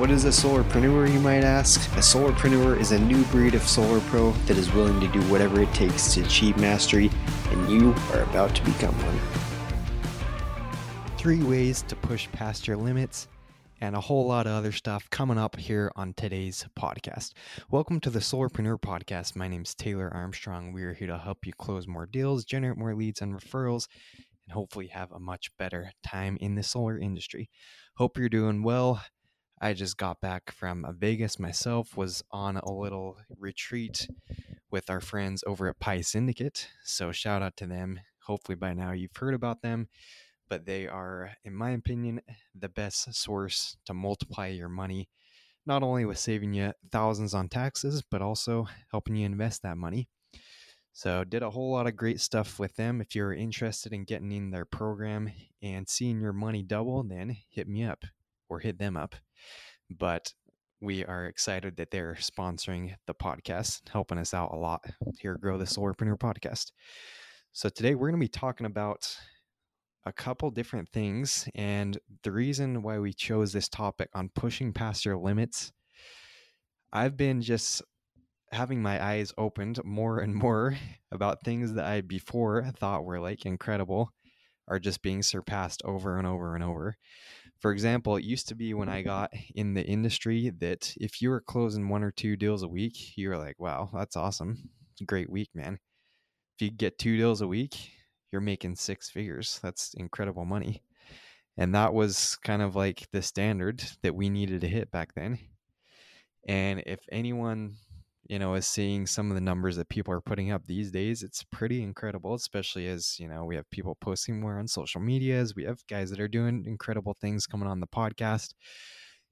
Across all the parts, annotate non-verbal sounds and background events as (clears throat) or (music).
What is a solarpreneur, you might ask? A solarpreneur is a new breed of solar pro that is willing to do whatever it takes to achieve mastery, and you are about to become one. Three ways to push past your limits and a whole lot of other stuff coming up here on today's podcast. Welcome to the Solarpreneur Podcast. My name is Taylor Armstrong. We are here to help you close more deals, generate more leads and referrals, and hopefully have a much better time in the solar industry. Hope you're doing well. I just got back from uh, Vegas myself, was on a little retreat with our friends over at Pi Syndicate. So shout out to them. Hopefully by now you've heard about them but they are, in my opinion, the best source to multiply your money, not only with saving you thousands on taxes, but also helping you invest that money. So, did a whole lot of great stuff with them. If you're interested in getting in their program and seeing your money double, then hit me up or hit them up. But we are excited that they're sponsoring the podcast, helping us out a lot here, Grow the Solarpreneur podcast. So, today we're going to be talking about a couple different things. And the reason why we chose this topic on pushing past your limits, I've been just having my eyes opened more and more (laughs) about things that I before thought were like incredible are just being surpassed over and over and over. For example, it used to be when I mm-hmm. got (laughs) in the industry that if you were closing one or two deals a week, you were like, wow, that's awesome. Great week, man. If you get two deals a week, you're making six figures. That's incredible money. And that was kind of like the standard that we needed to hit back then. And if anyone, you know, is seeing some of the numbers that people are putting up these days, it's pretty incredible, especially as, you know, we have people posting more on social medias. We have guys that are doing incredible things coming on the podcast.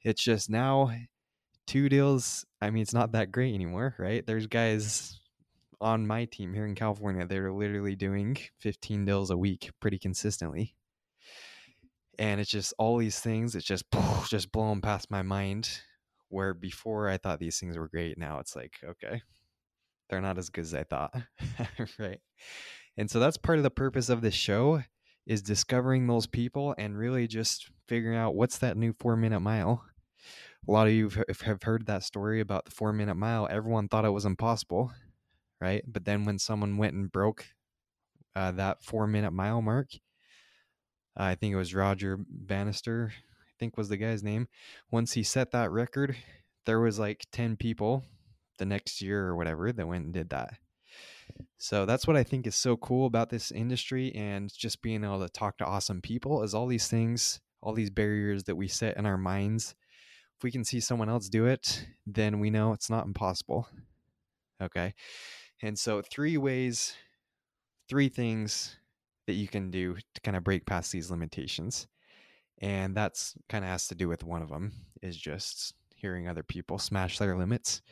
It's just now two deals. I mean, it's not that great anymore, right? There's guys on my team here in California, they're literally doing 15 deals a week pretty consistently. And it's just all these things, it's just (laughs) just blowing past my mind. Where before I thought these things were great, now it's like, okay, they're not as good as I thought. (laughs) right. And so that's part of the purpose of this show is discovering those people and really just figuring out what's that new four minute mile. A lot of you have heard that story about the four minute mile. Everyone thought it was impossible right? But then when someone went and broke uh, that four minute mile mark, I think it was Roger Bannister, think was the guy's name. Once he set that record, there was like 10 people the next year or whatever that went and did that. So that's what I think is so cool about this industry and just being able to talk to awesome people is all these things, all these barriers that we set in our minds. If we can see someone else do it, then we know it's not impossible. Okay. And so, three ways, three things that you can do to kind of break past these limitations. And that's kind of has to do with one of them is just hearing other people smash their limits.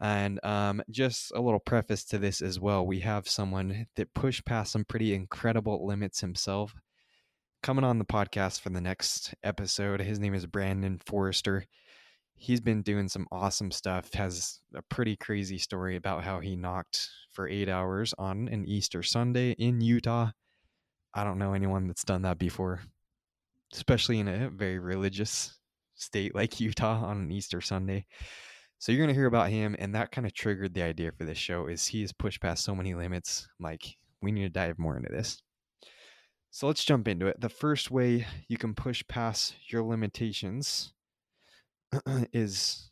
And um, just a little preface to this as well. We have someone that pushed past some pretty incredible limits himself coming on the podcast for the next episode. His name is Brandon Forrester he's been doing some awesome stuff. Has a pretty crazy story about how he knocked for eight hours on an Easter Sunday in Utah. I don't know anyone that's done that before, especially in a very religious state like Utah on an Easter Sunday. So you're gonna hear about him, and that kind of triggered the idea for this show. Is he has pushed past so many limits? like we need to dive more into this. So let's jump into it. The first way you can push past your limitations (clears throat) is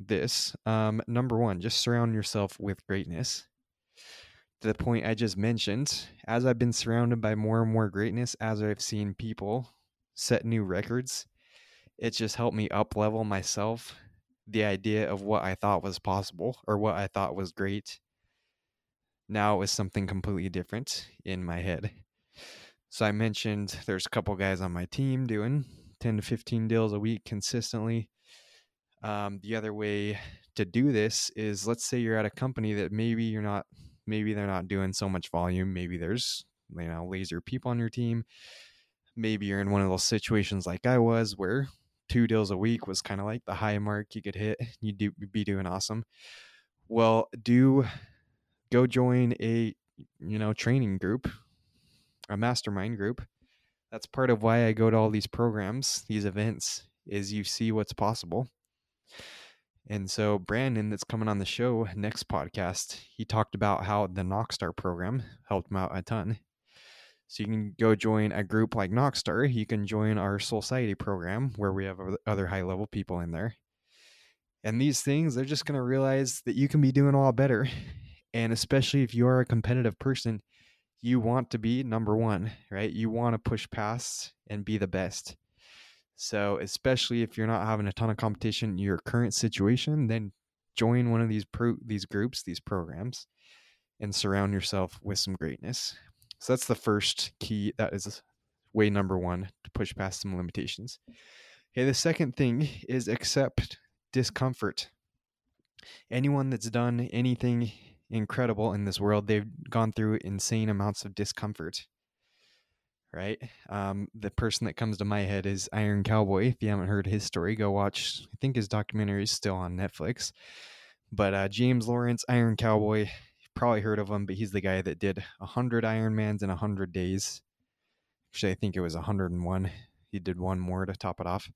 this um, number one, just surround yourself with greatness. To the point I just mentioned, as I've been surrounded by more and more greatness, as I've seen people set new records, It just helped me up level myself. The idea of what I thought was possible or what I thought was great now is something completely different in my head. So I mentioned there's a couple guys on my team doing 10 to 15 deals a week consistently Um, the other way to do this is let's say you're at a company that maybe you're not, maybe they're not doing so much volume. Maybe there's, you know, laser people on your team. Maybe you're in one of those situations like I was where two deals a week was kind of like the high mark you could hit. (laughs) You'd do, be doing awesome. Well, do go join a, you know, training group, a mastermind group. That's part of why I go to all these programs, these events, is you see what's possible and so Brandon, that's coming on the show next podcast, he talked about how the Knockstar program helped him out a ton. So you can go join a group like Knockstar. You can join our Society program where we have other high level people in there. And these things, they're just going to realize that you can be doing a lot better. (laughs) And especially if you are a competitive person, you want to be number one, right? You want to push past and be the best. So, especially if you're not having a ton of competition in your current situation, then join one of these pro- these groups, these programs, and surround yourself with some greatness. So that's the first key. That is way number one to push past some limitations. Okay, the second thing is accept discomfort. Anyone that's done anything incredible in this world, they've gone through insane amounts of discomfort right? Um, the person that comes to my head is Iron Cowboy. If you haven't heard his story, go watch. I think his documentary is still on Netflix. But uh, James Lawrence, Iron Cowboy, probably heard of him, but he's the guy that did 100 Ironmans in 100 days. Actually, I think it was 101. He did one more to top it off.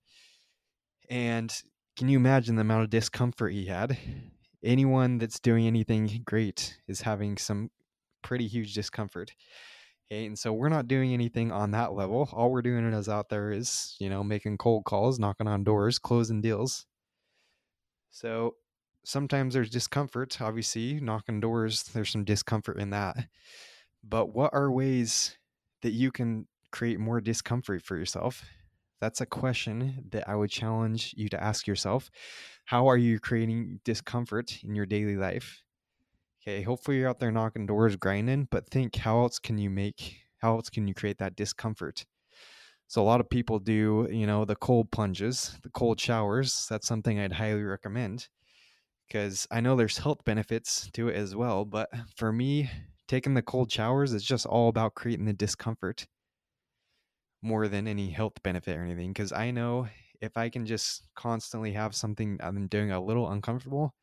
And can you imagine the amount of discomfort he had? Anyone that's doing anything great is having some pretty huge discomfort. And so we're not doing anything on that level. All we're doing is out there is, you know, making cold calls, knocking on doors, closing deals. So sometimes there's discomfort. Obviously, knocking doors, there's some discomfort in that. But what are ways that you can create more discomfort for yourself? That's a question that I would challenge you to ask yourself. How are you creating discomfort in your daily life? okay, hopefully you're out there knocking doors, grinding, but think how else can you make, how else can you create that discomfort? So a lot of people do, you know, the cold plunges, the cold showers. That's something I'd highly recommend because I know there's health benefits to it as well. But (laughs) for me, taking the cold showers is just all about creating the discomfort more than any health benefit or anything. Because I know if I can just constantly have something I'm doing a little uncomfortable,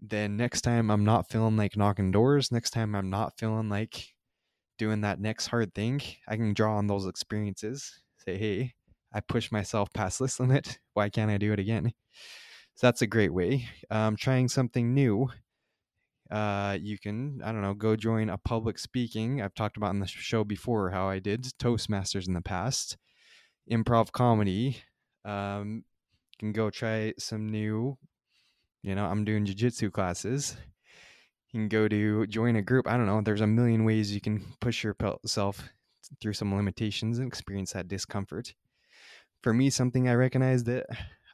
then next time I'm not feeling like knocking doors, next time I'm not feeling like doing that next hard thing, I can draw on those experiences. Say, hey, I pushed myself past this (laughs) limit. Why can't I do it again? So that's a great way. Um, trying something new. Uh, you can, I don't know, go join a public speaking. I've talked about in the show before how I did Toastmasters in the past, improv comedy. Um, can go try some new you know, I'm doing jujitsu classes. You can go to join a group. I don't know. There's a million ways you can push yourself through some limitations and experience that discomfort. For me, something I recognize that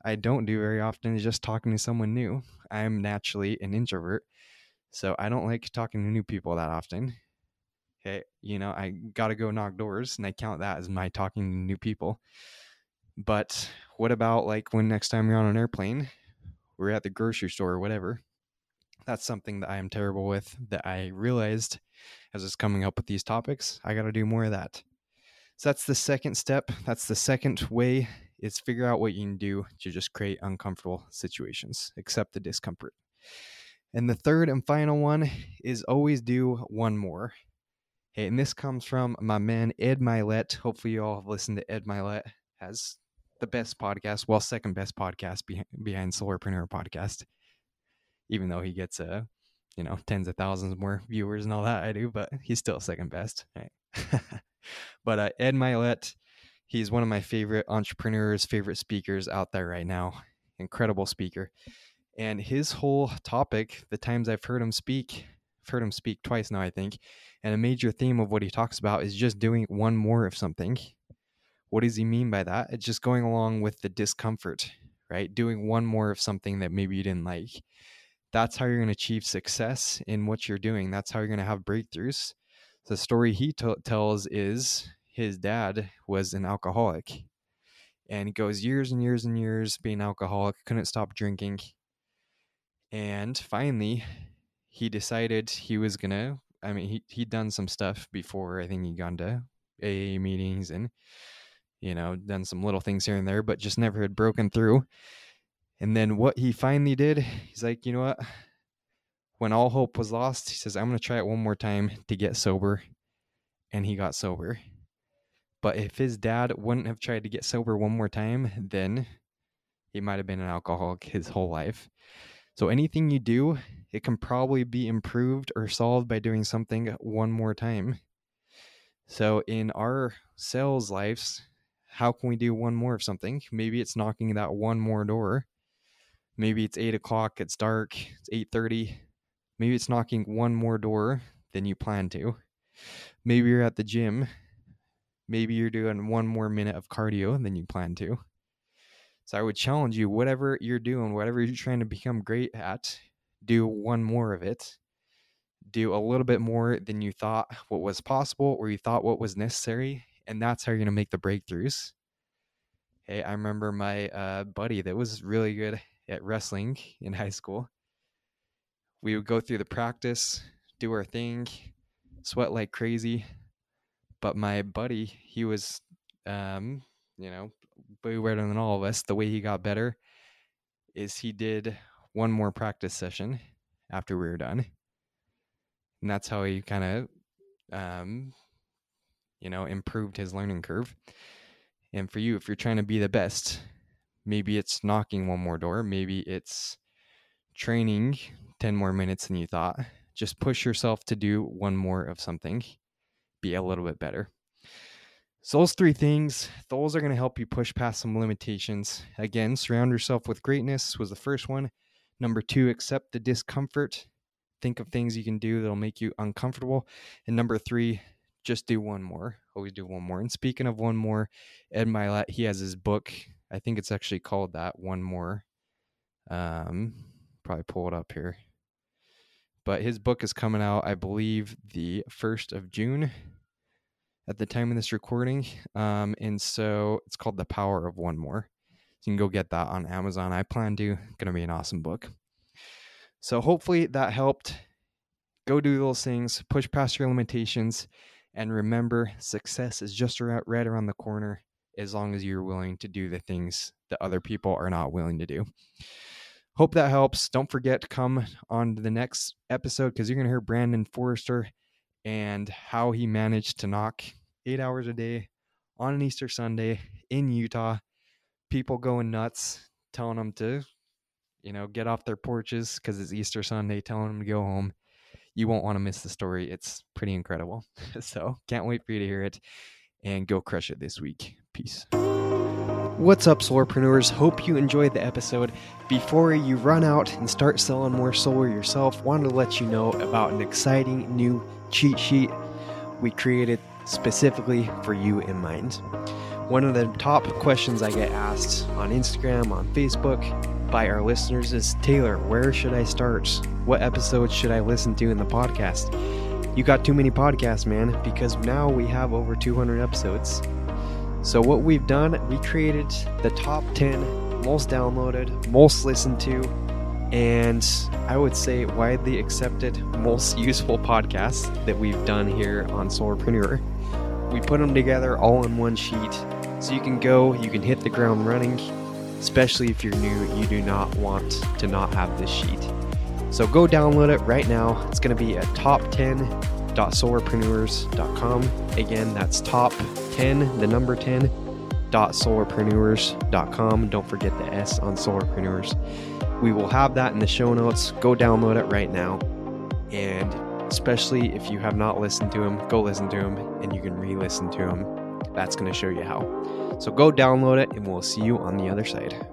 I don't do very often is just talking to someone new. I'm naturally an introvert, so I don't like talking to new people that often. Okay, you know, I got to go knock doors, and I count that as my talking to new people. But what about like when next time you're on an airplane we're at the grocery store or whatever. That's something that I am terrible with that I realized as I was coming up with these topics. I got to do more of that. So that's the second step. That's the second way is figure out what you can do to just create uncomfortable situations, accept the discomfort. And the third and final one is always do one more. Okay, and this comes from my man Ed Mylett. Hopefully, you all have listened to Ed Mylett. Has the best podcast, well, second best podcast behind, behind Solarpreneur podcast, even though he gets uh, you know, tens of thousands more viewers and all that I do, but he's still second best. Right? (laughs) but uh, Ed Mylett, he's one of my favorite entrepreneurs, favorite speakers out there right now. Incredible speaker. And his whole topic, the times I've heard him speak, I've heard him speak twice now, I think. And a major theme of what he talks about is just doing one more of something what does he mean by that? It's just going along with the discomfort, right? Doing one more of something that maybe you didn't like. That's how you're going to achieve success in what you're doing. That's how you're going to have breakthroughs. The story he t- tells is his dad was an alcoholic And he goes years and years and years being alcoholic, couldn't stop drinking. And finally, he decided he was gonna. I mean, he he'd done some stuff before. I think he'd gone to AA meetings and you know done some little things here and there, but just never had broken through. And then what he finally did, he's like, you know what? When all hope was lost, he says, I'm gonna try it one more time to get sober. And he got sober. But if his dad wouldn't have tried to get sober one more time, then he might have been an alcoholic his whole life. So anything you do, it can probably be improved or solved by doing something one more time. So in our sales lives, how can we do one more of something? Maybe it's knocking that one more door. Maybe it's eight o'clock, it's dark, it's eight thirty. Maybe it's knocking one more door than you plan to. Maybe you're at the gym. Maybe you're doing one more minute of cardio than you plan to. So I would challenge you, whatever you're doing, whatever you're trying to become great at, do one more of it. Do a little bit more than you thought what was possible or you thought what was necessary. And that's how you're going to make the breakthroughs. Hey, I remember my uh, buddy that was really good at wrestling in high school. We would go through the practice, do our thing, sweat like crazy. But my buddy, he was, um, you know, way better than all of us. The way he got better is he did one more practice session after we were done. And that's how he kind of, um, you know, improved his learning curve. And for you, if you're trying to be the best, maybe it's knocking one more door, maybe it's training 10 more minutes than you thought. Just push yourself to do one more of something, be a little bit better. So, those three things, those are going to help you push past some limitations. Again, surround yourself with greatness was the first one. Number two, accept the discomfort. Think of things you can do that'll make you uncomfortable. And number three, just do one more. Always do one more. And speaking of one more, Ed Mylett, he has his book. I think it's actually called that, One More. Um, probably pull it up here. But his book is coming out, I believe, the 1st of June at the time of this recording. Um, and so it's called The Power of One More. So you can go get that on Amazon. I plan to. It's Going to be an awesome book. So hopefully that helped. Go do those things, push past your limitations, and remember success is just right around the corner as long as you're willing to do the things that other people are not willing to do. Hope that helps. Don't forget to come on to the next episode because you're going to hear Brandon Forrester and how he managed to knock eight hours a day on an Easter Sunday in Utah. People going nuts, telling them to, you know, get off their porches because it's Easter Sunday, telling them to go home. You won't want to miss the story. It's pretty incredible. (laughs) so can't wait for you to hear it and go crush it this week. Peace. What's up, solarpreneurs? Hope you enjoyed the episode. Before you run out and start selling more solar yourself, wanted to let you know about an exciting new cheat sheet we created specifically for you in mind. One of the top questions I get asked on Instagram, on Facebook, by our listeners is Taylor, where should I start? What episodes should I listen to in the podcast? You got too many podcasts, man, because now we have over 200 episodes. So, what we've done, we created the top 10 most downloaded, most listened to, and I would say widely accepted, most (laughs) useful podcasts that we've done here on Solarpreneur. We put them together all in one sheet so you can go, you can hit the ground running, especially if you're new, you do not want to not have this sheet. So go download it right now. It's going to be at top10.solarpreneurs.com. Again, that's top 10, the number 10, dot solarpreneurs.com. Don't forget the S on Solarpreneurs. We will have that in the show notes. Go download it right now. And especially if you have not listened to him, go listen to him and you can re listen to him. That's going to show you how. So go download it and we'll see you on the other side.